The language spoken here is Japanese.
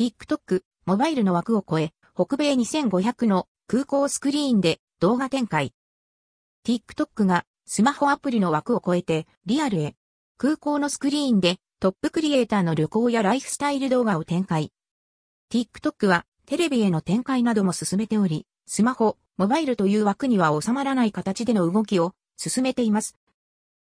TikTok、モバイルの枠を超え、北米2500の空港スクリーンで動画展開。TikTok がスマホアプリの枠を超えてリアルへ。空港のスクリーンでトップクリエイターの旅行やライフスタイル動画を展開。TikTok はテレビへの展開なども進めており、スマホ、モバイルという枠には収まらない形での動きを進めています。